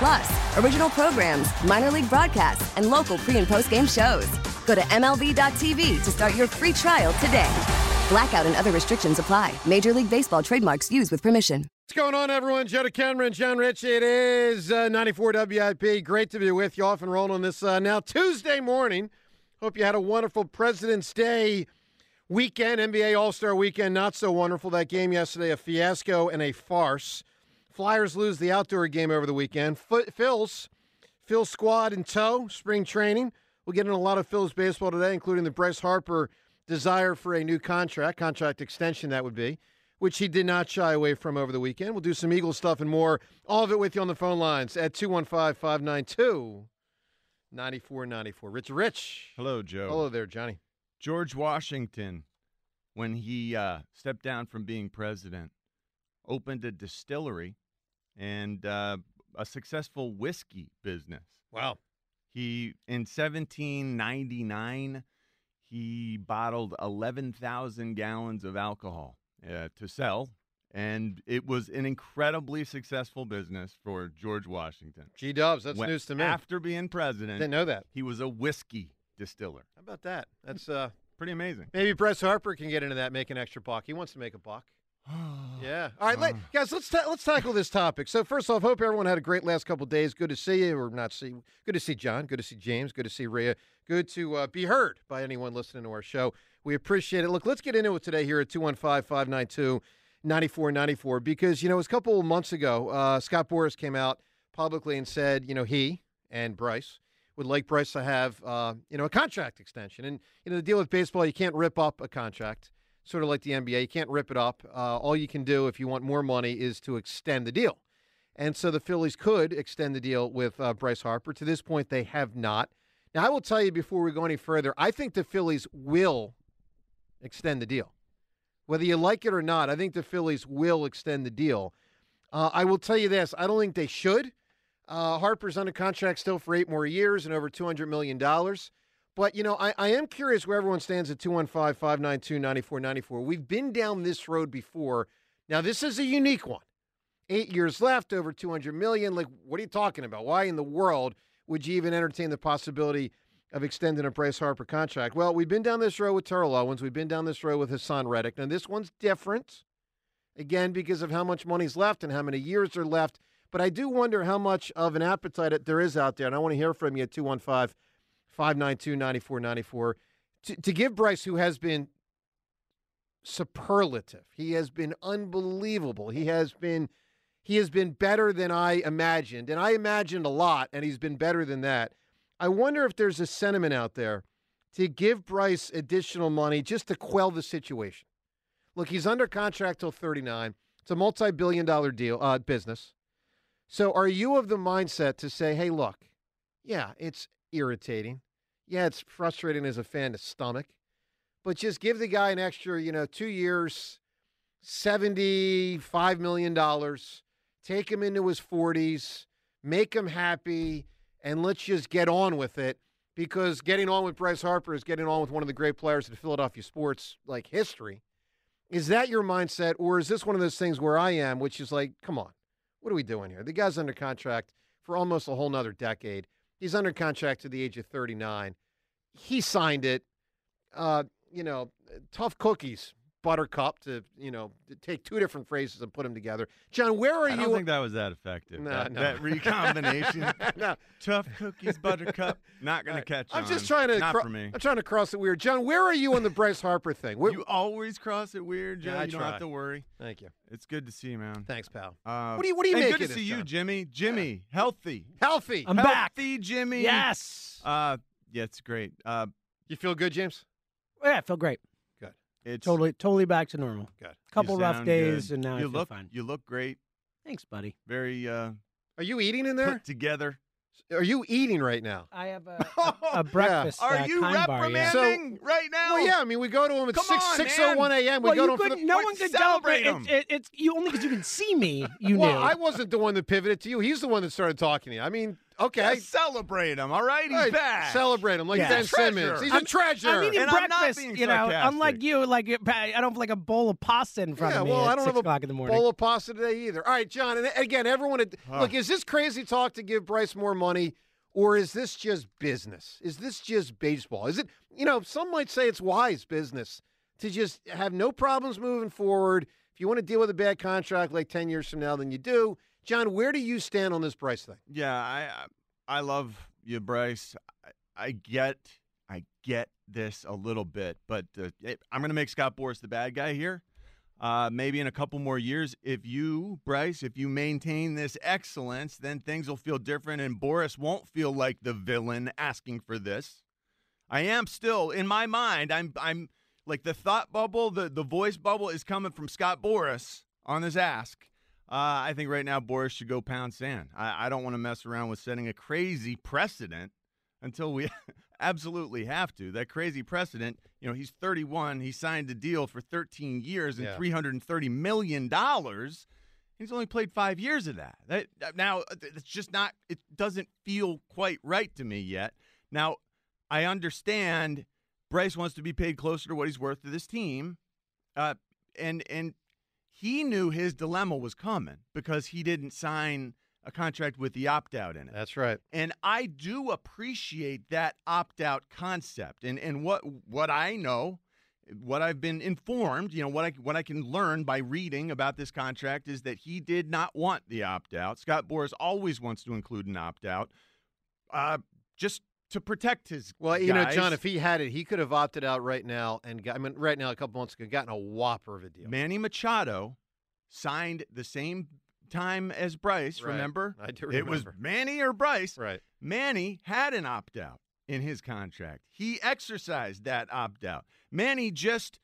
Plus, original programs, minor league broadcasts, and local pre and post game shows. Go to MLB.tv to start your free trial today. Blackout and other restrictions apply. Major League Baseball trademarks used with permission. What's going on, everyone? Joe DeCamara, John Ritchie. It is uh, 94 WIP. Great to be with you off and rolling on this uh, now Tuesday morning. Hope you had a wonderful President's Day weekend, NBA All Star weekend. Not so wonderful. That game yesterday, a fiasco and a farce. Flyers lose the outdoor game over the weekend. Phil's, Phil's squad in tow, spring training. We'll get into a lot of Phil's baseball today, including the Bryce Harper desire for a new contract, contract extension, that would be which he did not shy away from over the weekend. We'll do some Eagle stuff and more. All of it with you on the phone lines at 215 592 9494. Rich Rich. Hello, Joe. Hello there, Johnny. George Washington, when he uh, stepped down from being president, opened a distillery and uh, a successful whiskey business. Wow. He, in 1799, he bottled 11,000 gallons of alcohol uh, to sell. And it was an incredibly successful business for George Washington. G Dubs, that's When- news to me. After being president, Didn't know that. he was a whiskey distiller. How about that? That's uh Pretty amazing. maybe Bryce Harper can get into that, make an extra buck. He wants to make a buck. Yeah. All right, let, guys. Let's ta- let's tackle this topic. So first off, hope everyone had a great last couple of days. Good to see you, or not see. Good to see John. Good to see James. Good to see Rhea. Good to uh, be heard by anyone listening to our show. We appreciate it. Look, let's get into it today here at 215-592-9494 because you know it was a couple of months ago. Uh, Scott Boras came out publicly and said, you know, he and Bryce would like Bryce to have, uh, you know, a contract extension. And you know, the deal with baseball, you can't rip up a contract sort of like the NBA. You can't rip it up. Uh, all you can do if you want more money is to extend the deal. And so the Phillies could extend the deal with uh, Bryce Harper. To this point, they have not. Now, I will tell you before we go any further, I think the Phillies will extend the deal. Whether you like it or not, I think the Phillies will extend the deal. Uh, I will tell you this I don't think they should. Uh, Harper's under contract still for eight more years and over $200 million. But, you know, I, I am curious where everyone stands at 215 592 9494. We've been down this road before. Now, this is a unique one. Eight years left, over 200 million. Like, what are you talking about? Why in the world would you even entertain the possibility of extending a Bryce Harper contract? Well, we've been down this road with Terrell Owens. We've been down this road with Haason Reddick. Now, this one's different, again, because of how much money's left and how many years are left. But I do wonder how much of an appetite there is out there. And I want to hear from you at 215 592 9494 to give Bryce, who has been superlative, he has been unbelievable. He has been. He has been better than I imagined, and I imagined a lot, and he's been better than that. I wonder if there's a sentiment out there to give Bryce additional money just to quell the situation. Look, he's under contract till 39. It's a multi-billion dollar deal uh, business. So are you of the mindset to say, "Hey, look, yeah, it's irritating. Yeah, it's frustrating as a fan to stomach, but just give the guy an extra, you know, 2 years, 75 million dollars, take him into his 40s, make him happy, and let's just get on with it." Because getting on with Bryce Harper is getting on with one of the great players in Philadelphia sports like history. Is that your mindset, or is this one of those things where I am, which is like, come on, what are we doing here? The guy's under contract for almost a whole nother decade. He's under contract to the age of 39. He signed it. Uh, you know, tough cookies, buttercup, to, you know, to take two different phrases and put them together. John, where are I you? I don't think that was that effective. No, that, no. that recombination. no, Tough cookies, buttercup. Not going Uh, to catch I'm on. just trying to. Not cro- for me. I'm trying to cross it weird. John, where are you on the Bryce Harper thing? Where, You always cross it weird, John. Yeah, I you don't have to worry. Thank you. It's good to see you, man. Thanks, pal. Uh, What do you- what do you and make Good to see you, John? Jimmy. Jimmy, healthy. Healthy. I'm back. Healthy, Jimmy. Yes. Uh, yeah, it's great. Uh, You feel good, James? yeah, I feel great. It's Totally, totally back to normal. Good. you Couple rough days, good. and now you I feel look fine. you look great. Thanks, buddy. Very uh, Are you eating in there? put together. Are you eating right now? I have a, a, a breakfast. Are uh, you kind bar, yeah. reprimanding right now? Well, yeah. I mean, we go to him at Come six on, six oh one a.m. We Well, go you to him for couldn't. the. No one could celebrate tell. him. It's, it, it's you only because you can see me. You well, knew. I wasn't the one that pivoted to you. He's the one that started talking to you. I mean, okay. Yeah, celebrate him. All right, he's All right, back. Celebrate him like Yeah. Ben Treasure. Simmons. He's a I'm- treasure. I'm eating And I'm not breakfast. being you know, sarcastic. unlike you, like I don't have like a bowl of pasta in front yeah, of me well, at I don't six have o'clock a in the morning. bowl of pasta today either. All right, John. And again, everyone. Huh. Look, is this crazy talk to give Bryce more money, or is this just business? Is this just baseball? Is it? You know, some might say it's wise business to just have no problems moving forward. If you want to deal with a bad contract like ten years from now, then you do. John, where do you stand on this Bryce thing? Yeah, I I love you, Bryce. I, I get I get this a little bit, but uh, I'm going to make Scott Boras the bad guy here. Uh, maybe in a couple more years, if you, Bryce, if you maintain this excellence, then things will feel different, and Boras won't feel like the villain asking for this. I am still in my mind. I'm I'm like the thought bubble, the the voice bubble is coming from Scott Boras on this ask. Uh, I think right now Boras should go pound sand. I, I don't want to mess around with setting a crazy precedent until we absolutely have to. That crazy precedent, you know, he's 31. He signed a deal for 13 years and Yeah. 330 million dollars. He's only played five years of that. That now it's just not. It doesn't feel quite right to me yet. Now, I understand Bryce wants to be paid closer to what he's worth to this team, uh, and and he knew his dilemma was coming because he didn't sign a contract with the opt out in it. That's right. And I do appreciate that opt out concept. And and what what I know, what I've been informed, you know, what I what I can learn by reading about this contract is that he did not want the opt out. Scott Boras always wants to include an opt out, uh, just to protect his. Well, you know. John, if he had it, he could have opted out right now and got, I mean, right now, a couple months ago, gotten a whopper of a deal. Manny Machado signed the same time as Bryce. Right. Remember, I do it was. Manny or Bryce. Right. Manny had an opt out in his contract. He exercised that opt out. Manny just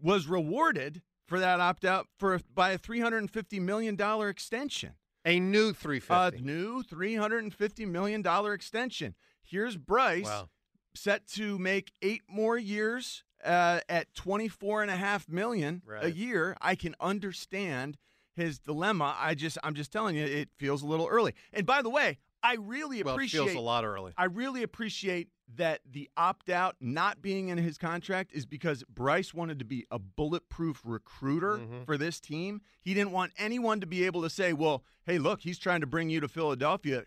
was rewarded for that opt out for by a three hundred and fifty million dollar extension. A new three fifty. A new three hundred and fifty million dollar extension. Here's Bryce wow. set to make eight more years uh, at 24 and a half million a year i can understand his dilemma i just i'm just telling you it feels a little early and by the way i really Well, appreciate feels a lot early. i really appreciate that the opt-out not being in his contract is because bryce wanted to be a bulletproof recruiter Mhm. for this team he didn't want anyone to be able to say well hey look he's trying to bring you to philadelphia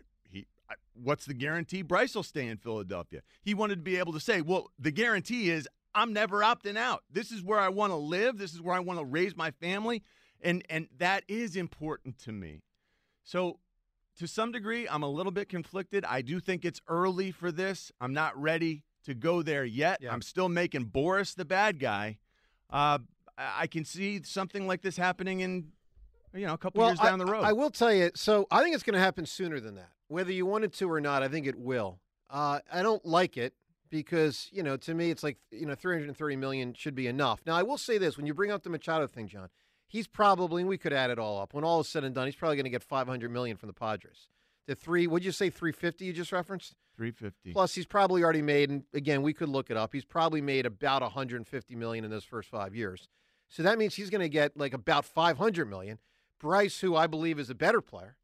what's the guarantee Bryce will stay in Philadelphia? He wanted to be able to say, well, the guarantee is I'm never opting out. This is where I want to live. This is where I want to raise my family. And and that is important to me. So to some degree, I'm a little bit conflicted. I do think it's early for this. I'm not ready to go there yet. Yeah. I'm still making Boras the bad guy. Uh, I I can see something like this happening in you know a couple years I, down the road. I will tell you. So I think it's going to happen sooner than that. Whether you want it to or not, I think it will. Uh, I don't like it because you know, to me, it's like you know, 330 million should be enough. Now, I will say this: when you bring up the Machado thing, John, he's probably, and we could add it all up. When all is said and done, he's probably going to get 500 million from the Padres. The three, would you say 350? You just referenced. 350. Plus, he's probably already made, and again, we could look it up. He's probably made about 150 million in those first five years. So that means he's going to get like about 500 million. Bryce, who I believe is a better player,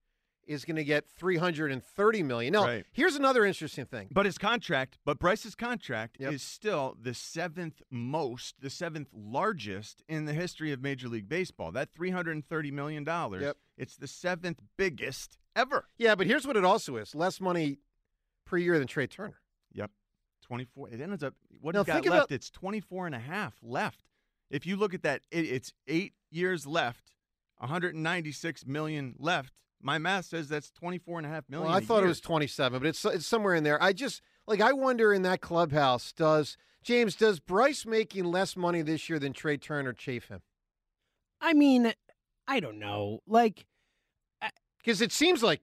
is going to get 330 million. Now, Right. here's another interesting thing. But his contract, but Bryce's contract Yep. is still the seventh most, the seventh largest in the history of Major League Baseball. That three hundred and thirty million dollars. Yep. It's the seventh biggest ever. Yeah, but here's what it also is: less money per year than Trea Turner. Yep. Twenty four. It ends up what Now got think left. about- It's 24 and a half left. If you look at that, it, it's eight years left, 196 million left. My math says that's 24 and a half million. Well, I a thought it was 27, but it's it's somewhere in there. I just like I wonder in that clubhouse does James does Bryce making less money this year than Trea Turner chafe him? I mean, I don't know. Like, Because it seems like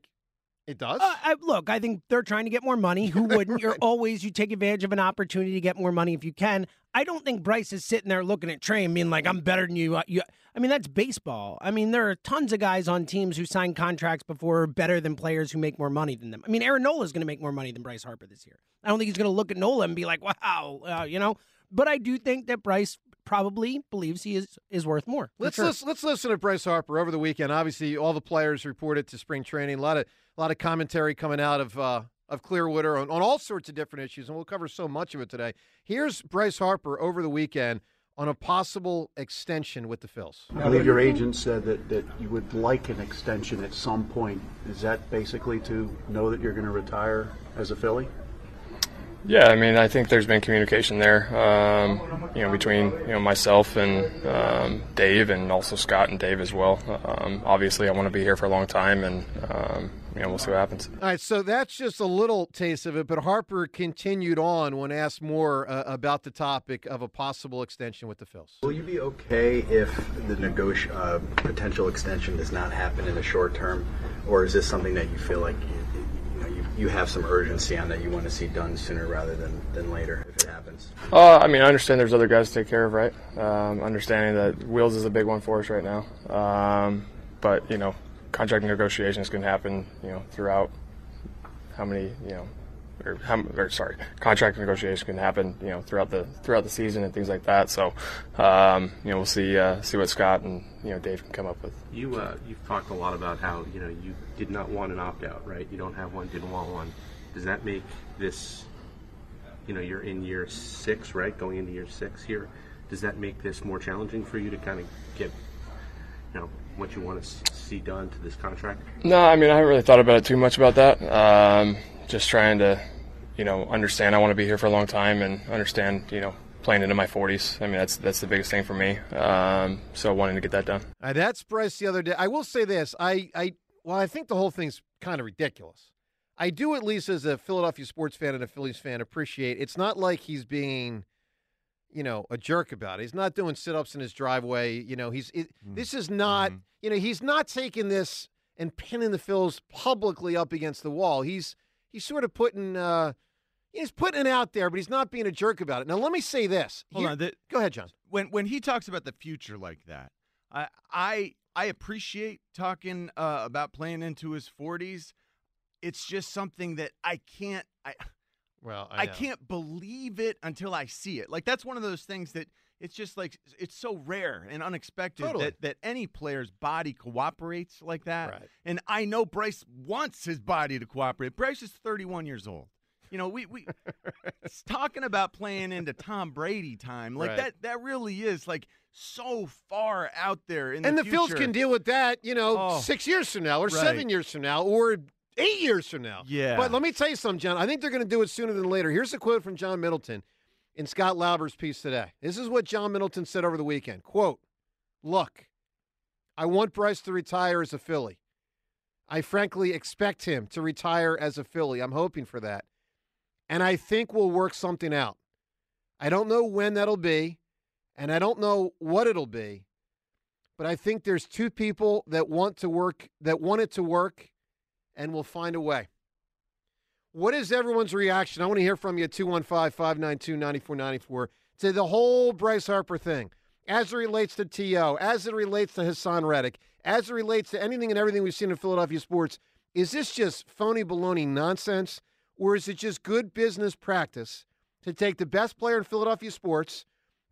It does. Uh, I, look, I think they're trying to get more money. Who wouldn't? You're always you take advantage of an opportunity to get more money if you can. I don't think Bryce is sitting there looking at Trea and being like, "I'm better than you." Uh, you I mean, that's baseball. I mean, there are tons of guys on teams who sign contracts before better than players who make more money than them. I mean, Aaron Nola is going to make more money than Bryce Harper this year. I don't think he's going to look at Nola and be like, "Wow," uh, you know. But I do think that Bryce probably believes he is is worth more. Let's sure. listen, let's listen to Bryce Harper over the weekend. Obviously, all the players reported to spring training. A lot of a lot of commentary coming out of uh, of Clearwater on, on all sorts of different issues, and we'll cover so much of it today. Here's Bryce Harper over the weekend on a possible extension with the Phils. I believe your agent said that, that you would like an extension at some point. Is that basically to know that you're going to retire as a Philly? Yeah, I mean, I think there's been communication there, um, you know, between you know myself and um, Dave, and also Scott and Dave as well. Um, obviously, I want to be here for a long time, and you know, we'll see what happens. All right, so that's just a little taste of it, but Harper continued on when asked more uh, about the topic of a possible extension with the Phils. Will you be okay if the negoti- uh, potential extension does not happen in the short term, or is this something that you feel like you, you know you, you have some urgency on that you want to see done sooner rather than, than later if it happens? Uh, I mean, I understand there's other guys to take care of, right? Um, understanding that Wheels is a big one for us right now, um, but you know, contract negotiations can happen, you know, throughout how many, you know, or, how, or sorry, contract negotiations can happen, you know, throughout the throughout the season and things like that. So, um, you know, we'll see uh, see what Scott and you know Dave can come up with. You uh, you've talked a lot about how you know you did not want an opt out, right? You don't have one, didn't want one. Does that make this, you know, you're in year six, right? Going into year six here. Does that make this more challenging for you to kind of get, you know, what you want to see done to this contract? No, I mean I haven't really thought about it too much about that. Um, just trying to, you know, understand I want to be here for a long time and understand, you know, playing into my 40s. I mean that's that's the biggest thing for me. Um, so wanting to get that done. All right, that's Bryce the other day. I will say this: I, I, well, I think the whole thing's kind of ridiculous. I do, at least as a Philadelphia sports fan and a Phillies fan, appreciate. It's not like he's being you know, a jerk about it. He's not doing sit-ups in his driveway. You know, he's it, this is not, Mhm. you know, he's not taking this and pinning the Phils publicly up against the wall. He's he's sort of putting uh he's putting it out there, but he's not being a jerk about it. Now, let me say this. Hold Here- on. The, Go ahead, John. when when he talks about the future like that, I I I appreciate talking uh, about playing into his 40s. It's just something that I can't I Well, I, can't believe it until I see it. Like that's one of those things that it's just like it's so rare and unexpected Totally. that that any player's body cooperates like that. Right. And I know Bryce wants his body to cooperate. Bryce is 31 years old. You know, we we it's talking about playing into Tom Brady time. Like Right. that that really is like so far out there in and the, the, Phils future. can deal with that, you know, Oh. six years from now, or Right. seven years from now, or eight years from now. Yeah. But let me tell you something, John. I think they're going to do it sooner than later. Here's a quote from John Middleton in Scott Lauber's piece today. This is what John Middleton said over the weekend. Quote, look, I want Bryce to retire as a Philly. I frankly expect him to retire as a Philly. I'm hoping for that. And I think we'll work something out. I don't know when that'll be, and I don't know what it'll be, but I think there's two people that want to work, that want it to work, and we'll find a way. What is everyone's reaction? I want to hear from you at 215 592 9494 to the whole Bryce Harper thing as it relates to T.O., as it relates to Haason Reddick, as it relates to anything and everything we've seen in Philadelphia sports. Is this just phony baloney nonsense, or is it just good business practice to take the best player in Philadelphia sports,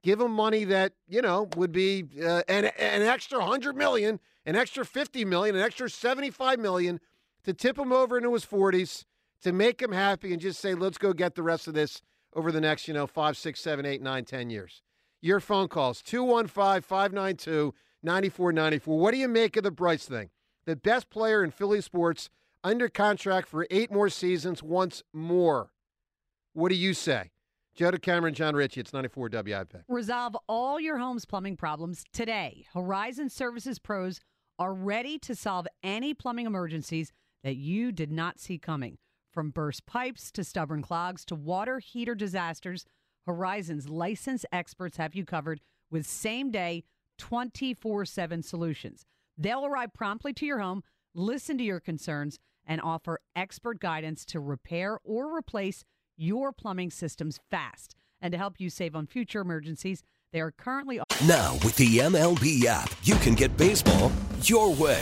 give him money that, you know, would be uh, an, an extra 100 million, an extra 50 million, an extra 75 million to tip him over into his 40s, to make him happy and just say, let's go get the rest of this over the next, you know, five, six, seven, eight, nine, ten years. Your phone calls 215 592 9494. What do you make of the Bryce thing? The best player in Philly sports under contract for eight more seasons, once more. What do you say? Joe DeCamara, John Ritchie, it's 94 WIP. Resolve all your home's plumbing problems today. Horizon Services Pros are ready to solve any plumbing emergencies that you did not see coming. From burst pipes to stubborn clogs to water heater disasters, Horizon's licensed experts have you covered with same day 24 7 solutions. They'll arrive promptly to your home, listen to your concerns, and offer expert guidance to repair or replace your plumbing systems fast. And to help you save on future emergencies, they are currently Now, with the MLB app, you can get baseball your way.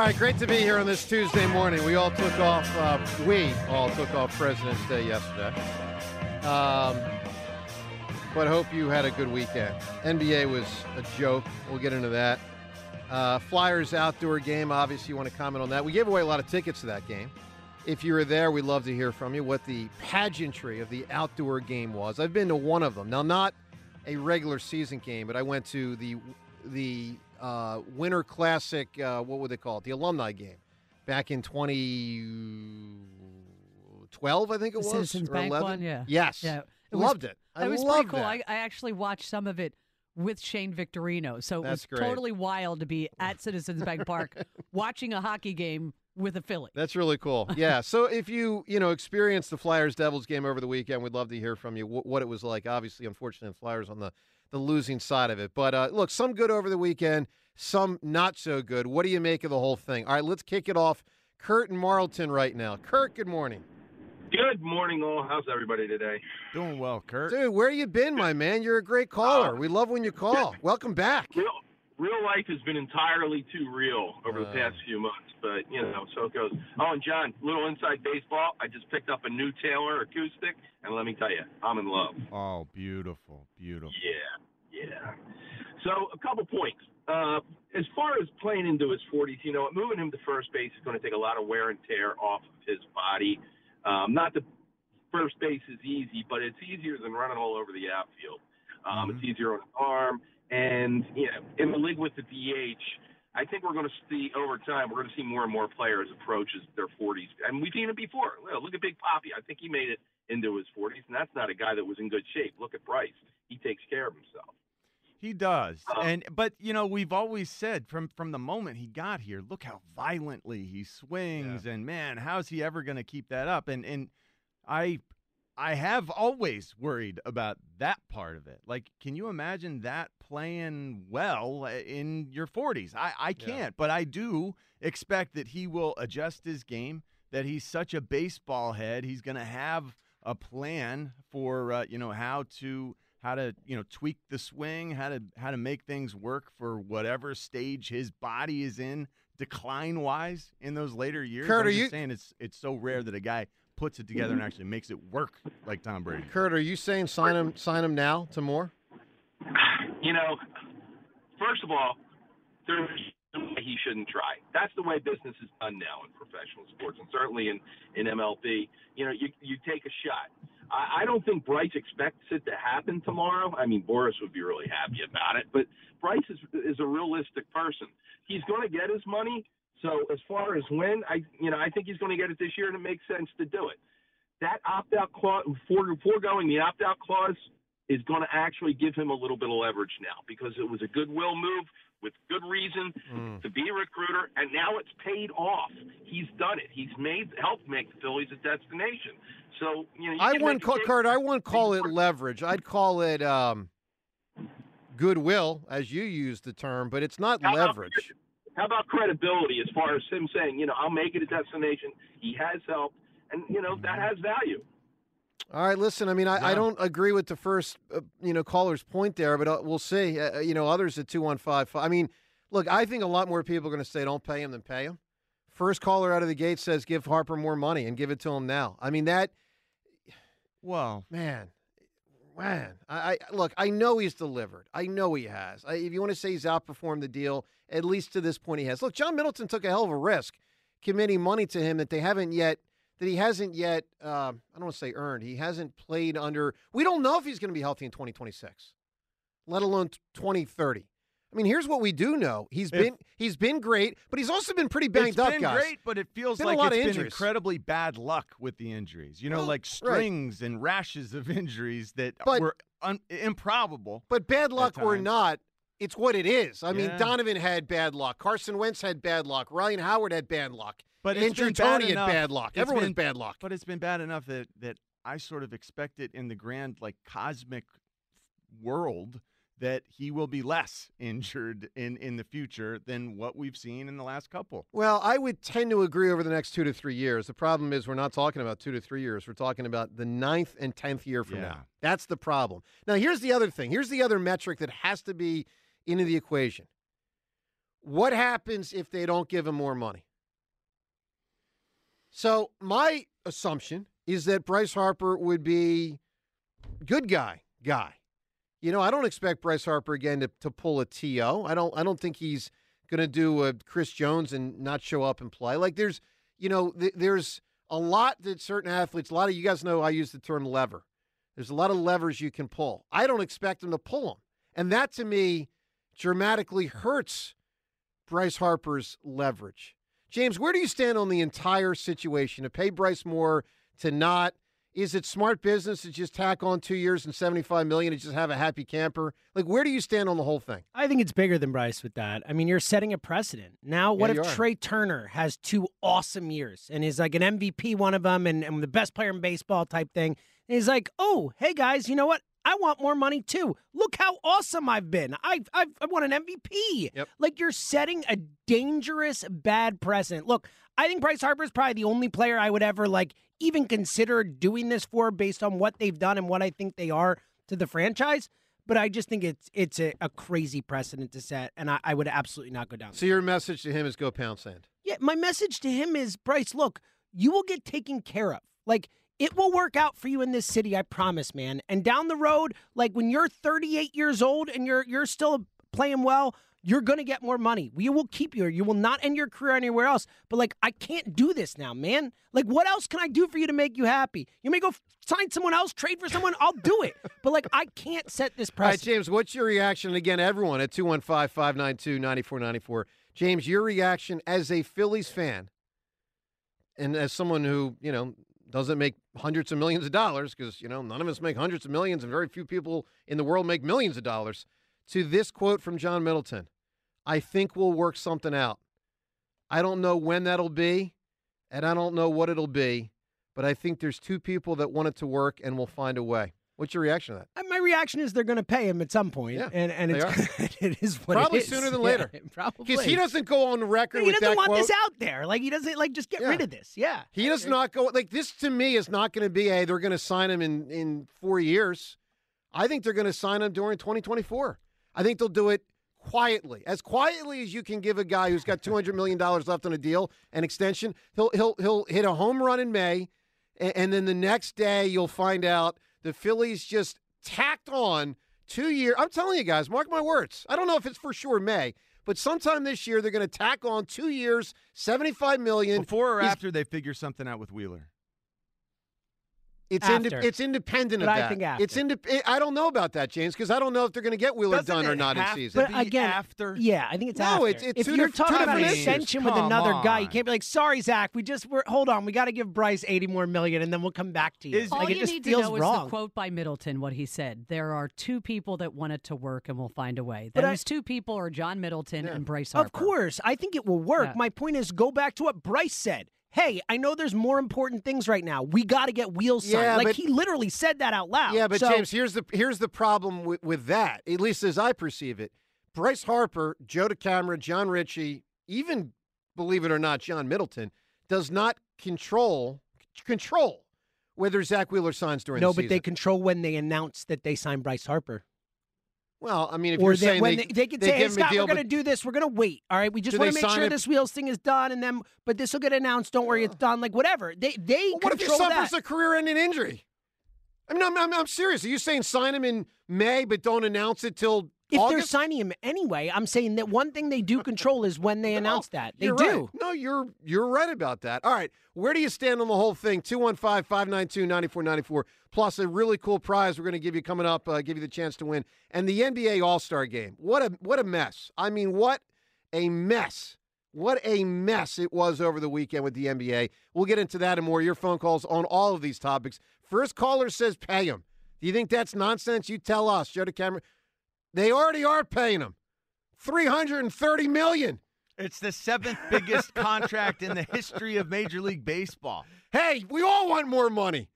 All right, great to be here on this Tuesday morning. We all took off. Uh, we all took off President's Day yesterday. Um, but hope you had a good weekend. NBA was a joke. We'll get into that. Uh, Flyers outdoor game. Obviously, you want to comment on that. We gave away a lot of tickets to that game. If you were there, we'd love to hear from you what the pageantry of the outdoor game was. I've been to one of them. Now, not a regular season game, but I went to the the uh, Winter Classic. Uh, what would they call it? The alumni game back in 2012, I think it was. Citizens or Bank 11? one, yeah. Yes. Yeah. Loved it. I it was pretty cool. I, I actually watched some of it with Shane Victorino, so it That's was great. totally wild to be at Citizens Bank Park watching a hockey game with a Philly. That's really cool. Yeah. so if you you know experienced the Flyers Devils game over the weekend, we'd love to hear from you wh- what it was like. Obviously, unfortunately, the Flyers on the the losing side of it. But uh, look, some good over the weekend, some not so good. What do you make of the whole thing? All right, let's kick it off. Kurt and Marlton right now. Kurt, good morning. Good morning, all. How's everybody today? Doing well, Kurt. Dude, where you been, my man? You're a great caller. we love when you call. Welcome back. Real, real life has been entirely too real over the past few months, but you know, so it goes. Oh, and John, little inside baseball. I just picked up a new Taylor acoustic, and let me tell you, I'm in love. Oh, beautiful, beautiful. Yeah, yeah. So a couple points. Uh, as far as playing into his 40s, you know, moving him to first base is going to take a lot of wear and tear off of his body. Um, not that first base is easy, but it's easier than running all over the outfield. Um, It's easier on his arm, and you know, in the league with the DH, I think we're going to see over time. We're going to see more and more players approach their 40s, and we've seen it before. Look at Big Poppy. I think he made it into his 40s, and that's not a guy that was in good shape. Look at Bryce. He takes care of himself. He does. Um, and but you know, we've always said from from the moment he got here, look how violently he swings and man, how's he ever going to keep that up? And and I I have always worried about that part of it. Like can you imagine that playing well uh, in your 40s? I I can't, but I do expect that he will adjust his game, that he's such a baseball head, he's going to have a plan for uh, you know how to how to you know tweak the swing, how to how to make things work for whatever stage his body is in decline wise in those later years. Kurt, I'm are just you- saying it's it's so rare that a guy puts it together and mm-hmm. actually makes it work like Tom Brady. Kurt, are you saying sign him sign him now to more? You know, first of all, there's no he shouldn't try. That's the way business is done now in professional sports, and certainly in in MLB. You know, you you take a shot. I, I don't think Bryce expects it to happen tomorrow. I mean, Boras would be really happy about it, but Bryce is is a realistic person. He's going to get his money. So as far as when, I you know, I think he's going to get it this year, and it makes sense to do it. That opt out clause, for, foregoing the opt out clause, is going to actually give him a little bit of leverage now because it was a goodwill move with good reason Mm. to be a recruiter, and now it's paid off. He's done it. He's made helped make the Phillies a destination. So you know, you I wouldn't call Kurt. I wouldn't call it leverage. I'd call it um, goodwill, as you used the term, but it's not leverage. How about credibility as far as him saying, you know, I'll make it a destination. He has helped, and you know that has value. All right, listen. I mean, I, I don't agree with the first, uh, you know, caller's point there, but uh, we'll see. Uh, you know, others at two one five. I mean, look, I think a lot more people are going to say don't pay him than pay him. First caller out of the gate says give Harper more money and give it to him now. I mean that, Well, man, man. I, I look. I know he's delivered. I know he has. I, if you want to say he's outperformed the deal, at least to this point, he has. Look, John Middleton took a hell of a risk committing money to him that they haven't yet. That he hasn't yet. Um, I don't want to say earned. He hasn't played under. We don't know if he's going to be healthy in 2026, let alone 2030. I mean, here's what we do know: he's If- been he's been great, but he's also been pretty banged it's up, been guys. great, but it feels Been a lot it's of been incredibly bad luck with the injuries. You know, Well, like right. strings and rashes of injuries that But- were un- improbable. But bad luck or not, it's what it is. I mean, Donovan had bad luck. Carson Wentz had bad luck. Ryan Howard had bad luck. But it's Andrew Toney had bad luck. it's Everyone been- has bad luck. But it's been bad enough that that I sort of expect it in the grand like cosmic world that he will be less injured in in the future than what we've seen in the last couple. Well, I would tend to agree over the next two to three years. The problem is we're not talking about two to three years. We're talking about the ninth and tenth year from Yeah. now. That's the problem. Now, here's the other thing. Here's the other metric that has to be into the equation. What happens if they don't give him more money? So my assumption is that Bryce Harper would be good guy guy. You know, I don't expect Bryce Harper again to, to pull a TO. I don't I don't think he's going to do a Chris Jones and not show up and play. Like there's, you know, th- there's a lot that certain athletes, a lot of you guys know I use the term lever. There's a lot of levers you can pull. I don't expect him to pull them. And that to me dramatically hurts Bryce Harper's leverage. James, where do you stand on the entire situation? To pay Bryce more, to not? Is it smart business to just tack on two years and seventy-five million and just have a happy camper? Like, where do you stand on the whole thing? I think it's bigger than Bryce with that. I mean, you're setting a precedent. Now, what Yeah, if. Trea Turner has two awesome years and is like an MVP, one of them, and, and the best player in baseball type thing? And he's like, oh, hey guys, you know what? I want more money too. Look how awesome I've been. I've, I've, I won an MVP. Yep. Like you're setting a dangerous bad precedent. Look, I think Bryce Harper is probably the only player I would ever like even consider doing this for based on what they've done and what I think they are to the franchise. But I just think it's it's a, a crazy precedent to set, and I, I would absolutely not go down. So your message to him is go pound sand. Yeah, my message to him is Bryce, look, you will get taken care of. Like, it will work out for you in this city, I promise, man. And down the road, like when you're 38 years old and you're you're still playing well, you're gonna get more money. We will keep you. You will not end your career anywhere else. But like, I can't do this now, man. Like, what else can I do for you to make you happy? You may go f- sign someone else, trade for someone. I'll do it. But like, I can't set this All right. James, what's your reaction? And again, everyone at 215 592 9494. James, your reaction as a Phillies fan and as someone who, you know, doesn't make hundreds of millions of dollars, because, you know, none of us make hundreds of millions and very few people in the world make millions of dollars, to this quote from John Middleton I think we'll work something out. I don't know when that'll be, and I don't know what it'll be, but I think there's two people that want it to work and will find a way. What's your reaction to that? Uh, my reaction is they're going to pay him at some point, Yeah, and and it's it is what Probably it is. sooner than Yeah, later. probably Because he doesn't go on the record he doesn't want quote. this out there. Like he doesn't like just get Yeah. rid of this. Yeah, He does not go like this. To me, is not going to be a. They're going to sign him in in four years. I think they're going to sign him during 2024. I think they'll do it quietly, as quietly as you can give a guy who's got 200 million dollars left on a deal, an extension. He'll he'll he'll hit a home run in May, and, and then the next day you'll find out the Phillies just tacked on two year. I'm telling you guys, mark my words. I don't know if it's for sure May. But sometime this year, they're going to tack on two years, seventy-five million. Before or He's- after they figure something out with Wheeler? It's After. inde- it's independent But of I that. think after. It's inde- I don't know about that, James, because I don't know if they're going to get Wheeler Doesn't done or it not in season. But again, after? yeah, I think it's No, after. it's- it's if two you're diff- talking about an extension with Come another guy, you can't be like, "Sorry, Zack, we just we're hold on, we got to give Bryce eighty more million, and then we'll come back to you." Is- All like it you just need feels to know wrong. is the quote by Middleton, what he said. There are two people that want it to work and we'll find a way. But I- Those two people are John Middleton and Bryce Harper. Of course, I think it will work. Yeah. My point is, go back to what Bryce said. Hey, I know there's more important things right now. We got to get wheels signed. Yeah, like but- he literally said that out loud. yeah, but So- James, here's the here's the problem with, with that. At least as I perceive it, Bryce Harper, Joe DeCamara, John Ritchie, even believe it or not, John Middleton does not control control whether Zack Wheeler signs during no, but season. they control when they announce that they sign Bryce Harper. Well, I mean, if or you're they, saying when they, they, they can say, "Hey, give him a Scott, deal, we're going to do this. We're going to wait. All right, we just want to make sure it- this wheels thing is done, and then, but this will get announced. Don't worry, it's done. Like whatever. They they Well, what if he suffers that. a career-ending injury? I mean, I'm, I'm, I'm serious. Are you saying sign him in May, but don't announce it till if they're signing him anyway, I'm saying that one thing they do control is when they announce that. They do. right. No, you're you're right about that. All right. Where do you stand on the whole thing? 215-592-9494 plus a really cool prize we're going to give you coming up, uh, give you the chance to win. And the NBA All-Star game. What a what a mess. I mean, what a mess. What a mess it was over the weekend with the NBA. We'll get into that and more. Your phone calls on all of these topics. First caller says pay him. Do you think that's nonsense? You tell us. Show the DeCamara. They already are paying him. 330 million. It's the seventh biggest contract in the history of Major League Baseball. Hey, we all want more money.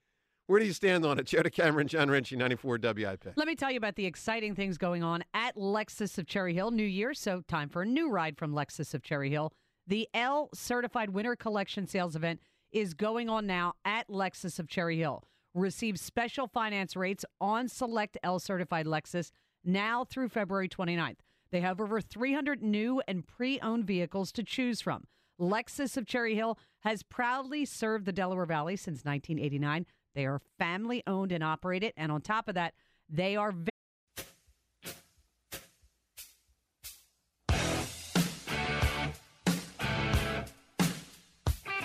Where do you stand on it? Joe DeCamara, John Ritchie, 94 WIP. Let me tell you about the exciting things going on at Lexus of Cherry Hill. New Year, so time for a new ride from Lexus of Cherry Hill. The L Certified Winter Collection Sales Event is going on now at Lexus of Cherry Hill. Receive special finance rates on select L Certified Lexus now through February 29th. They have over 300 new and pre owned vehicles to choose from. Lexus of Cherry Hill has proudly served the Delaware Valley since 1989. They are family owned and operated. And on top of that, they are. Very-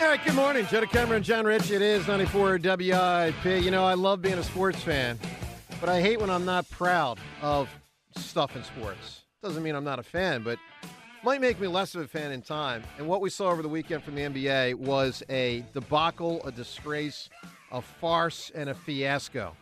All right, good morning. Joe DeCamara, John Ritchie. It is 94 WIP. You know, I love being a sports fan, but I hate when I'm not proud of stuff in sports. Doesn't mean I'm not a fan, but might make me less of a fan in time. And what we saw over the weekend from the NBA was a debacle, a disgrace, a farce, and a fiasco,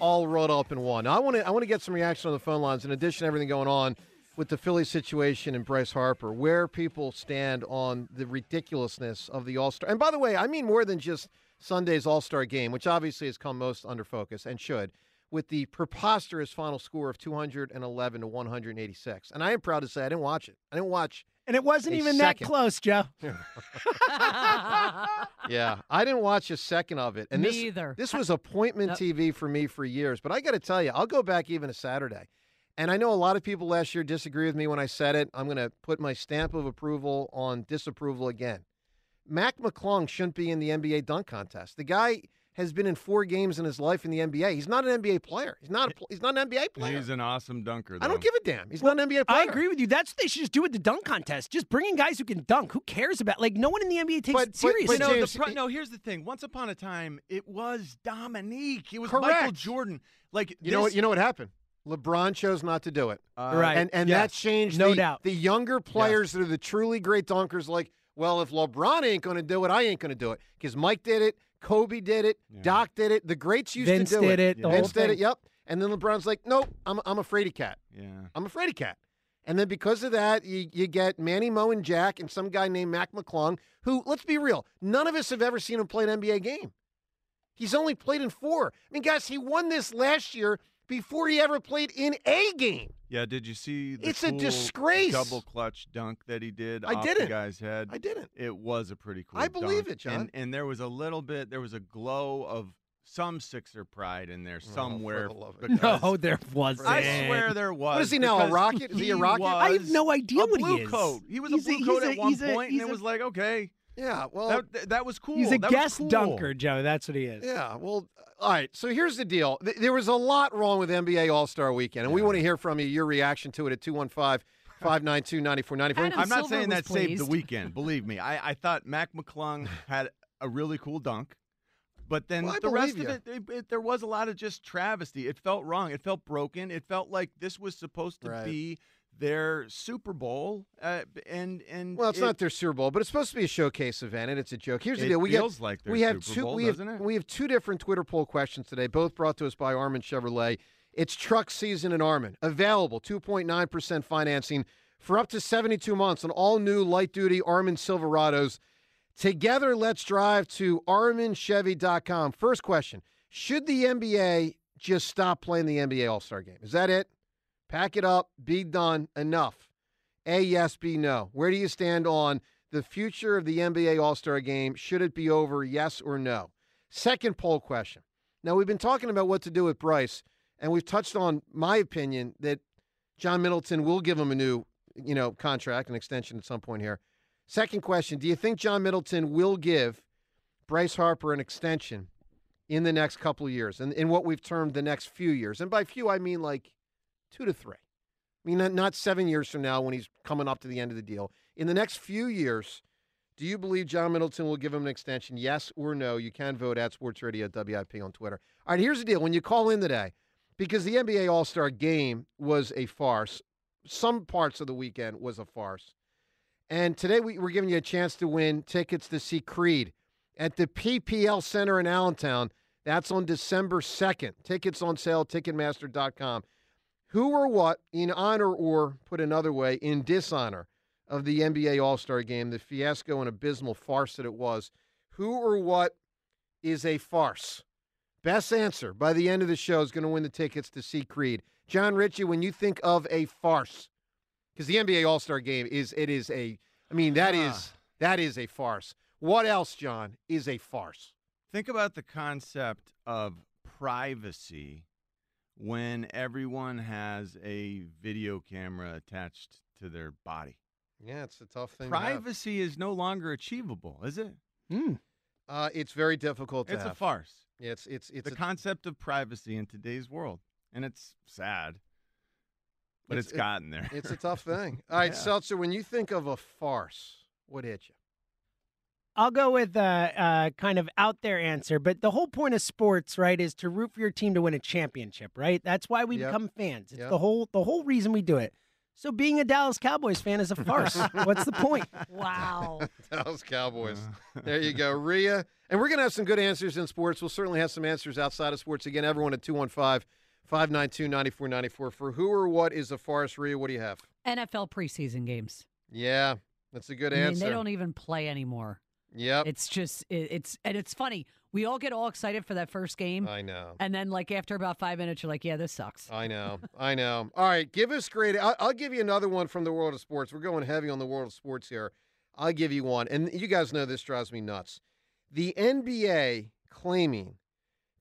all rolled up in one. Now, I want to I want to get some reaction on the phone lines. In addition to everything going on with the Philly situation and Bryce Harper, where people stand on the ridiculousness of the All Star. And by the way, I mean more than just Sunday's All Star game, which obviously has come most under focus and should, with the preposterous final score of 211 to 186. And I am proud to say I didn't watch it. I didn't watch. And it wasn't a even second. that close, Joe. Yeah, I didn't watch a second of it. And Me this, either. This was appointment TV for me for years. But I got to tell you, I'll go back even to Saturday. And I know a lot of people last year disagree with me when I said it. I'm going to put my stamp of approval on disapproval again. Mac McClung shouldn't be in the NBA dunk contest. The guy has been in four games in his life in the NBA. He's not an NBA player. He's not. A, pl- he's not an NBA player. He's an awesome dunker. I don't give a damn. He's not an NBA player. I agree with you. That's what they should just do with the dunk contest. Just bring in guys who can dunk. Who cares about like no one in the NBA takes But- it but- seriously. but You know, James, pro- it- no, here's the thing. Once upon a time, it was Dominique. It was Correct. Michael Jordan. Like You know what? You know what happened? LeBron chose not to do it. uh, Right. and and Yes. that changed No the, doubt. the younger players that are the truly great dunkers like well if lebron ain't going to do it i ain't going to do it because mike did it kobe did it Yeah. doc did it the greats used Vince to do did it. Yeah. The vince did thing. it yep and then lebron's like nope i'm, I'm a fraidy cat Yeah. i'm a fraidy cat and then because of that you, you get manny moe and jack and some guy named mac mcclung who let's be real none of us have ever seen him play an nba game he's only played in four i mean guys he won this last year before he ever played in a game Yeah. Did you see? The It's a disgrace. Double clutch dunk that he did. I off didn't. The guy's head. i didn't It was a pretty cool. I believe dunk. it, John. And, and there was a little bit. There was a glow of some Sixer pride in there Oh, for somewhere. the love no, there wasn't. I swear there was. What is he now, a rocket? Is he a rocket? I have no idea what he blue is. coat. He was He's a a- blue coat at a- one he's a- point, he's and it was like, okay, yeah well that, that was cool. He's a That guest cool. dunker, Joe. That's what he is. Yeah, well, all right. So here's the deal. Th- There was a lot wrong with NBA All Star Weekend, and we want to hear from you, your reaction to it at 215 592 9494. I'm not Silver saying was that saved the weekend. Believe me, I, I thought Mac McClung had a really cool dunk, but then Well, the rest believe of it, it, it- there was a lot of just travesty. It felt wrong. It felt broken. It felt like this was supposed to Right. be their Super Bowl, uh, and and Well, it's it, not their Super Bowl, but it's supposed to be a showcase event, and it's a joke. Here's the deal: we feels like we have Super two Bowl, we have, it? we have two different Twitter poll questions today, both brought to us by Armin Chevrolet. It's truck season in Armin. Available 2.9 percent financing for up to 72 months on all new light duty Armin Silverados. Together, let's drive to ArminChevy.com. First question: Should the NBA just stop playing the NBA All Star Game? Is that it? Pack it up, be done, enough. A yes, B no. Where do you stand on the future of the NBA All Star game? Should it be over, yes or no? Second poll question. Now, we've been talking about what to do with Bryce, and we've touched on my opinion that John Middleton will give him a new, you know, contract, an extension at some point here. Second question: Do you think John Middleton will give Bryce Harper an extension in the next couple of years, and in what we've termed the next few years? And by few, I mean like two to three. I mean, not, not seven years from now when he's coming up to the end of the deal. In the next few years, do you believe John Middleton will give him an extension? Yes or no? You can vote at Sports Radio WIP on Twitter. All right, here's the deal. When you call in today, because the NBA All Star game was a farce, some parts of the weekend was a farce. And today we, we're giving you a chance to win tickets to see Creed at the PPL Center in Allentown. That's on December 2nd. Tickets on sale, Ticketmaster.com. Who or what, in honor or, put another way, in dishonor of the NBA All Star game, the fiasco and abysmal farce that it was, who or what is a farce? Best answer by the end of the show is going to win the tickets to see Creed. John Ritchie, when you think of a farce, because the NBA All Star game is it is a, I mean that Ah. is that is a farce. What else, John, is a farce? Think about the concept of privacy when everyone has a video camera attached to their body. Yeah, it's a tough thing. to have. Privacy is no longer achievable, is it? Uh, it's very difficult to It's a farce. Yeah, it's it's it's the a- concept of privacy in today's world, and it's sad, but It's- it's gotten there. It's a tough thing. All right, Yeah. Seltzer, when you think of a farce, what hit you? I'll go with a uh, uh, kind of out there answer, but the whole point of sports, right, is to root for your team to win a championship, right? That's why we Yep. become fans. It's Yep. the whole the whole reason we do it. So being a Dallas Cowboys fan is a farce. What's the point? Wow. Dallas Cowboys. there you go, Rhea. And we're going to have some good answers in sports. We'll certainly have some answers outside of sports. Again, everyone at 215 592 9494. For who or what is a farce, Rhea, What do you have? NFL preseason games. Yeah, that's a good I mean, answer. they don't even play anymore. Yep. It's just it, it's and it's funny. We all get all excited for that first game, I know. and then like after about five minutes, you're like, "Yeah, this sucks." I know. I know. All right, give us great. I'll, I'll give you another one from the world of sports. We're going heavy on the world of sports here. I'll give you one. And you guys know this drives me nuts. The NBA claiming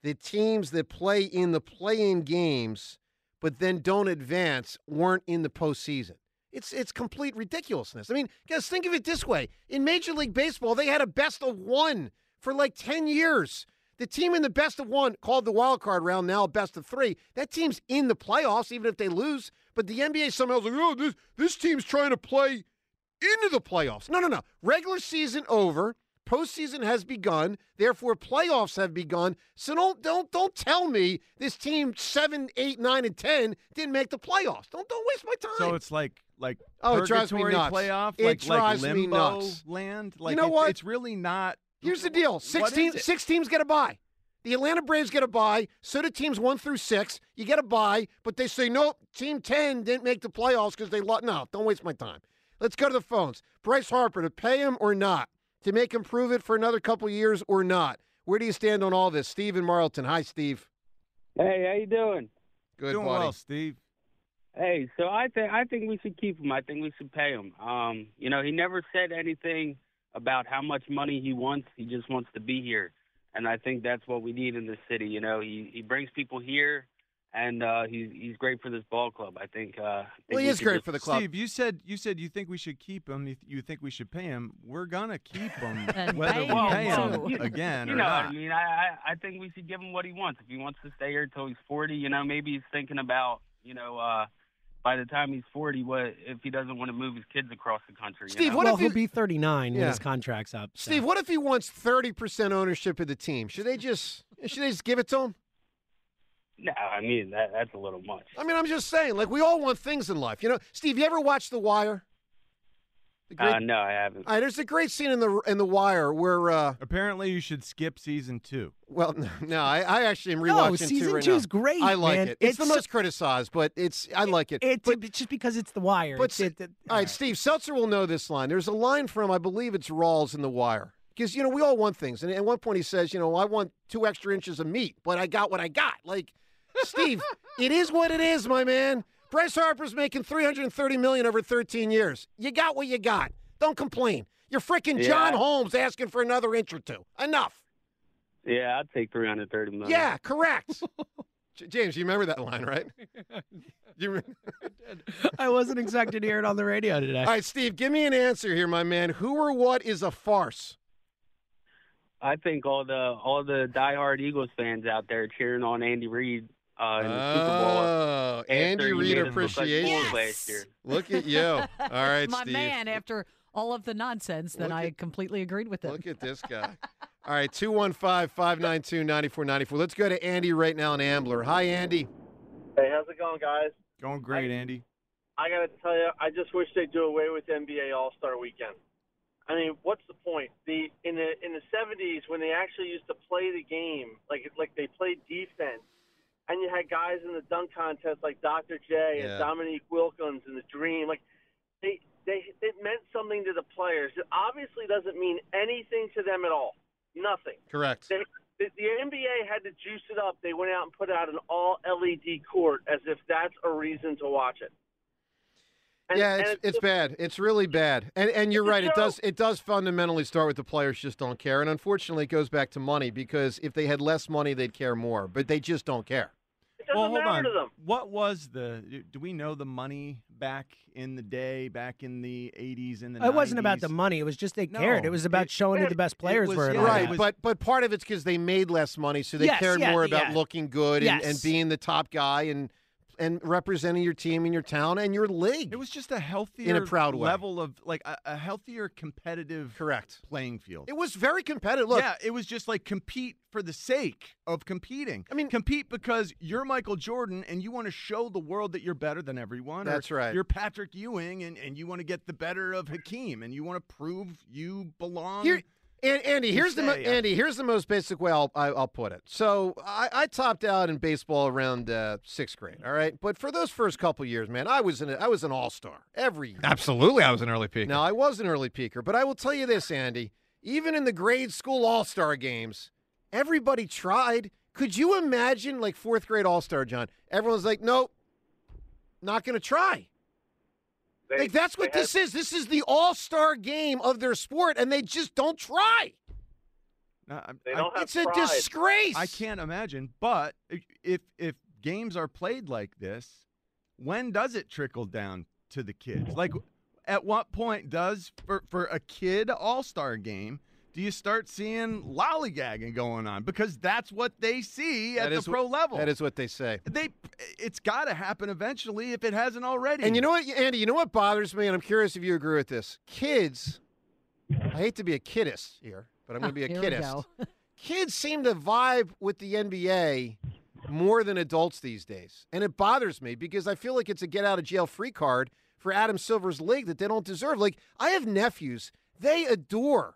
the teams that play in the play in games but then don't advance weren't in the postseason. It's it's complete ridiculousness. I mean, guys, think of it this way: in Major League Baseball, they had a best of one for like ten years. The team in the best of one, called the wild card round, now best of three. That team's in the playoffs, even if they lose. But the NBA somehow is like, oh, this this team's trying to play into the playoffs. No, no, no. Regular season over. Postseason has begun. Therefore, playoffs have begun. So don't don't don't tell me this team seven, eight, nine, and ten didn't make the playoffs. Don't don't waste my time. So it's like like Oh, it drives me nuts. playoff, It like drives like me nuts. land. Like you know it's, what? It's really not. Here's the deal: six teams, six teams get a bye. The Atlanta Braves get a bye. So do teams one through six. You get a bye, but they say nope. Team ten didn't make the playoffs because they lost. No, don't waste my time. Let's go to the phones. Bryce Harper to pay him or not to make him prove it for another couple years or not. Where do you stand on all this, Steve in Marlton? Hi, Steve. Hey, how you doing? Good, Doing buddy. well, Steve. Hey, so I think I think we should keep him. I think we should pay him. Um, you know, he never said anything about how much money he wants. He just wants to be here, and I think that's what we need in this city. You know, he he brings people here, and uh, he's he's great for this ball club. I think. Uh, I think Well, he we is great just- for the club. Steve, you said you said you think we should keep him. You, you think we should pay him. We're gonna keep him, And whether pay we him, pay him too. again You or know not. what I mean? I, I I think we should give him what he wants. If he wants to stay here until he's forty, you know, maybe he's thinking about, you know, uh by the time he's forty, what if he doesn't want to move his kids across the country? you Steve, know? what well, if he'll be 39 when his contract's up. so. Steve, what if he wants thirty percent ownership of the team? Should they just should they just give it to him? No, I mean that that's a little much. I mean, I'm just saying, like we all want things in life. You know, Steve, you ever watch The Wire? The great- Uh, no, I haven't. All right, there's a great scene in the in the Wire where, uh, Apparently, you should skip season two. well, no, no I, I actually am No, rewatching season two right two's now. great, I like man. it. It's, the most criticized, but it's I like it. It's, but, it's just because it's the wire. but It's- it- it- all right, Steve Seltzer will know this line. There's a line from I believe it's Rawls in the Wire because you know we all want things, and at one point he says, you know, I want two extra inches of meat, but I got what I got. Like, Steve, it is what it is, my man. Bryce Harper's making 330 million over 13 years. You got what you got. Don't complain. You're freaking John Holmes asking for another inch or two. Enough. Yeah, I'd take 330 million. Yeah, correct. James, you remember that line, right? You re- I wasn't expecting to hear it on the radio today. All right, Steve, give me an answer here, my man. Who or what is a farce? I think all the all the diehard Eagles fans out there cheering on Andy Reid uh, in the Super Bowl. Oh, Andy Reid made us look like appreciation. fools last year. Look at you. All right, My Steve. man, after all of the nonsense, then Look I completely agreed with him. Look at this guy. All right, 215 592 9494. Let's go to Andy right now in Ambler. Hi, Andy. Hey, how's it going, guys? Going great, Andy. I got to tell you, I just wish they'd do away with NBA All Star Weekend. I mean, what's the point? The in the in the '70s when they actually used to play the game, like like they played defense, and you had guys in the dunk contest like Dr. J Yeah. and Dominique Wilkins and the Dream, like they they it meant something to the players. It obviously doesn't mean anything to them at all. Nothing. Correct. They, the, the NBA had to juice it up. They went out and put out an all LED court as if that's a reason to watch it. And- yeah, it's, it's it's bad. It's really bad. And and you're right. It does it does fundamentally start with the players just don't care. And unfortunately, it goes back to money because if they had less money, they'd care more. But they just don't care. It doesn't well, hold matter on. to them. What was the? Do we know the money back in the day, back in the '80s and the? It wasn't about the money. It was just they cared. It was about it- showing who the best players was- were. yeah, Right, that. but but part of it's because they made less money, so they Yes, cared yeah, more about yeah. looking good and, and being the top guy and and representing your team and your town and your league. It was just a healthier in a proud way. level of like a, a healthier competitive correct playing field. It was very competitive. Look, yeah, it was just like compete for the sake of competing. I mean, compete because you're Michael Jordan and you want to show the world that you're better than everyone. That's right. You're Patrick Ewing and, and you want to get the better of Hakeem and you want to prove you belong. Here, and Andy, here's the mo- uh, Andy. Here's the most basic way I'll I, I'll put it. So I, I topped out in baseball around uh, sixth grade. All right, but for those first couple years, man, I was an I was an all star every. year. Absolutely, I was an early peak. Now I was an early peaker, but I will tell you this, Andy. Even in the grade school all star games, everybody tried. Could you imagine like fourth grade all star, John? Everyone's like, nope, not going to try. They- like that's what they this is. This is the all star game of their sport, and they just don't try. No, They don't have It's a disgrace. I can't imagine. But if if games are played like this, when does it trickle down to the kids? Like, at what point does for for a kid All Star game? Do you start seeing lollygagging going on because that's what they see at That the is wh- pro level? That is what they say. they. It's got to happen eventually if it hasn't already. And you know what, Andy? You know what bothers me, and I'm curious if you agree with this. Kids, I hate to be a kiddist here, but I'm going to be a Here kiddist. Kids seem to vibe with the NBA more than adults these days, and it bothers me because I feel like it's a get out of jail free card for Adam Silver's league that they don't deserve. Like I have nephews, they adore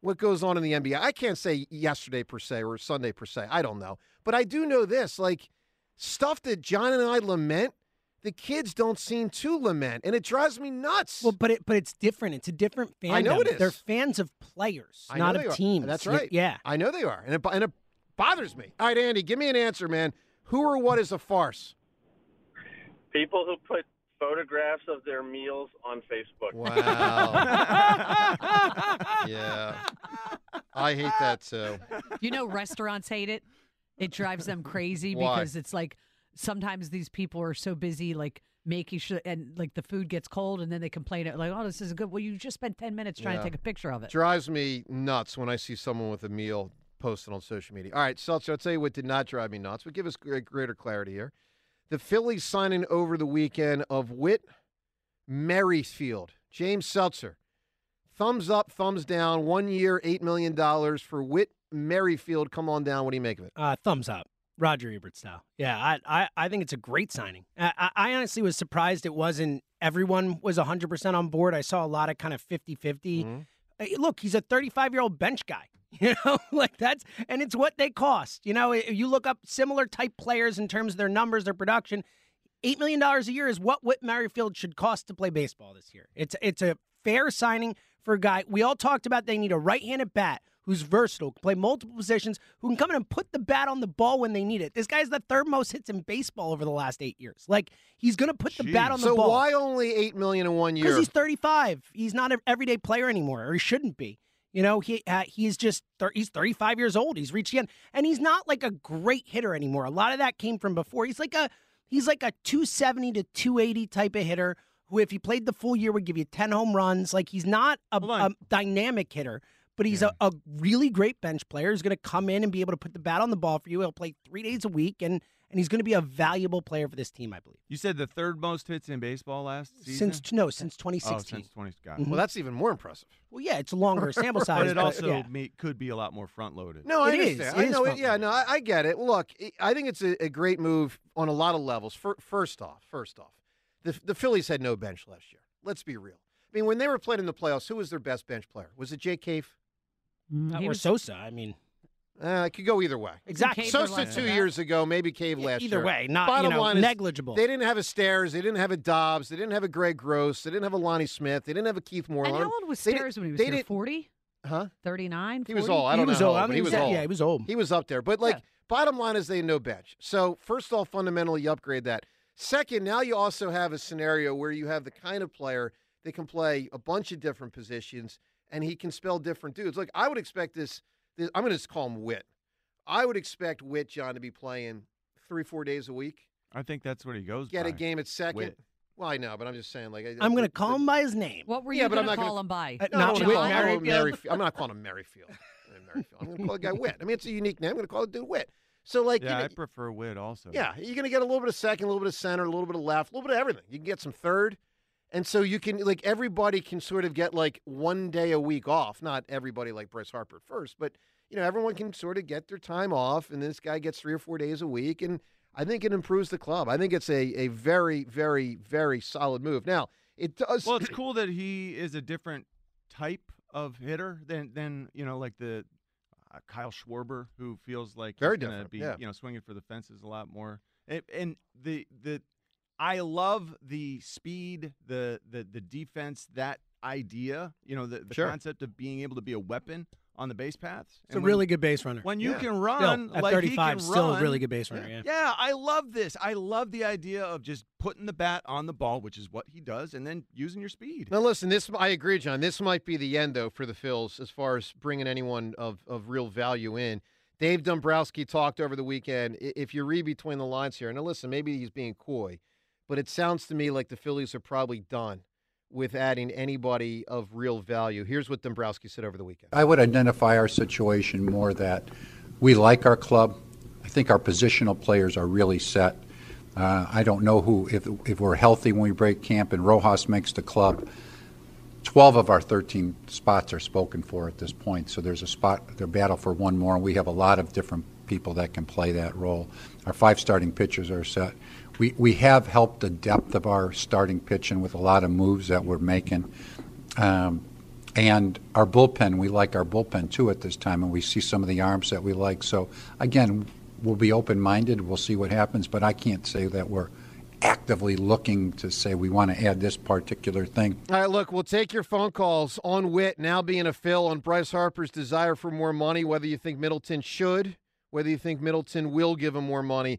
what goes on in the NBA. I can't say yesterday per se or Sunday per se. I don't know, but I do know this: like stuff that John and I lament the kids don't seem to lament, and it drives me nuts. Well, but it but it's different. It's a different fandom. I know it is. They're fans of players, I not they of are. teams. That's right. Yeah. I know they are, and it, and it bothers me. All right, Andy, give me an answer, man. Who or what is a farce? People who put photographs of their meals on Facebook. Wow. yeah, I hate that too. You know, restaurants hate it. It drives them crazy Why? because it's like sometimes these people are so busy, like making sure, and like the food gets cold, and then they complain, like, "Oh, this is good." Well, you just spent ten minutes trying Yeah. to take a picture of it. Drives me nuts when I see someone with a meal posted on social media. All right, Seltzer, I'll tell you what did not drive me nuts, but give us greater clarity here. The Phillies signing over the weekend of Whit Merrifield. James Seltzer. Thumbs up, thumbs down. One year, $8 million for Whit Merrifield. Come on down. What do you make of it? Uh, thumbs up. Roger Ebert style. Yeah, I, I, I think it's a great signing. I, I- honestly was surprised it wasn't everyone was 100% on board. I saw a lot of kind of 50 50. Mm-hmm. Hey, Look, he's a 35 year old bench guy. You know, like that's, and it's what they cost. You know, you look up similar type players in terms of their numbers, their production. $8 million a year is what Whit Merrifield should cost to play baseball this year. It's, it's a fair signing for a guy. We all talked about they need a right handed bat who's versatile, can play multiple positions, who can come in and put the bat on the ball when they need it. This guy's the third most hits in baseball over the last eight years. Like he's going to put the bat on the so ball. why only 8 million in one year? Because he's 35. He's not an everyday player anymore, or he shouldn't be. You know, he uh, he's just thir- he's 35 years old. He's reached the end, and he's not like a great hitter anymore. A lot of that came from before. He's like a he's like a 270 to 280 type of hitter who, if he played the full year, would give you 10 home runs. Like he's not a, a dynamic hitter, but he's a, a really great bench player. He's going to come in and be able to put the bat on the ball for you. He'll play three days a week, and and he's going to be a valuable player for this team, I believe. You said the third most hits in baseball last season. Since no, since 2016. Oh, 2016. since 20. Got Mhm. it. Well, that's even more impressive. Well, yeah, it's a longer sample size, But it but, also yeah. may, could be a lot more front loaded. No, I It is. understand. It I know. It, yeah, no, I, I get it. Look, I- I think it's a, a great move on a lot of levels. Fir- First off, first off, the the Phillies had no bench last year. Let's be real. I mean, when they were playing in the playoffs, who was their best bench player? Was it Jake Cave? He or was- Sosa. I mean, Uh, it could go either way. Exactly. Cave or Sosa two years ago, maybe Cave Yeah, last either year. way, not, you Bottom know, line is negligible. They didn't have a Stairs. They didn't have a Dobbs. They didn't have a Greg Gross. They didn't have a Lonnie Smith. They didn't have a Keith Moreland. And how old was They di- Stairs when he was they here? 40? Huh? 39? He was old. I don't was know. old. How I old, but he was old. yeah, he was old. He was up there. But like, bottom line is they had no bench. So first off, fundamentally, you upgrade that. Second, now you also have a scenario where you have the kind of player that can play a bunch of different positions and he can spell different dudes. Like I would expect this. This I'm going to just call him Whit. I would expect Whit John to be playing three, four days a week. I think that's what he goes Get by. a game at second. Whit. Well, I know, but I'm just saying. Like I- I'm going to call him by his name. What were Yeah, you but I'm going to not call gonna- him by? Uh, No, not I don't Whit wanna call him Merrifield. Merrifield. I'm not calling him Merrifield. Merrifield. I'm going to call the guy Whit. I mean, it's a unique name. I'm going to call the dude Whit. So, like, yeah, you know, I prefer Whit also. yeah, you're going to get a little bit of second, a little bit of center, a little bit of left, a little bit of everything. You can get some third. And so you can, like, everybody can sort of get, like, one day a week off. Not everybody like Bryce Harper first, but, you know, everyone can sort of get their time off. And this guy gets three or four days a week. And I think it improves the club. I think it's a, a very, very, very solid move. Now, it does. Well, it's cool that he is a different type of hitter than than you know like the uh, Kyle Schwarber who feels like Very he's gonna different, be yeah. you know swinging for the fences a lot more. And, and the the I love the speed, the the the defense, that idea. You know the, the Sure. concept of being able to be a weapon on the base paths. It's a And when- really good base runner. when you Yeah. can Still, run at like he 35, can still a really good base runner. Yeah. yeah, I love this. I love the idea of just putting the bat on the ball, which is what he does, and then using your speed. Now, listen, this I agree, John. This might be the end, though, for the Phils as far as bringing anyone of, of real value in. Dave Dombrowski talked over the weekend. If you read between the lines here, now listen, maybe he's being coy, but it sounds to me like the Phillies are probably done with adding anybody of real value. Here's what Dombrowski said over the weekend. I would identify our situation more that we like our club. I think our positional players are really set. Uh, I don't know who, if, if we're healthy when we break camp and Rojas makes the club, 12 of our 13 spots are spoken for at this point. So there's a spot, the battle for one more. and We have a lot of different people that can play that role. Our five starting pitchers are set. We, we have helped the depth of our starting pitching with a lot of moves that we're making. Um, and our bullpen, we like our bullpen too at this time, and we see some of the arms that we like. So, again, we'll be open minded. We'll see what happens, but I can't say that we're actively looking to say we want to add this particular thing. All right, look, we'll take your phone calls on Whit now being a Phil on Bryce Harper's desire for more money, whether you think Middleton should, whether you think Middleton will give him more money,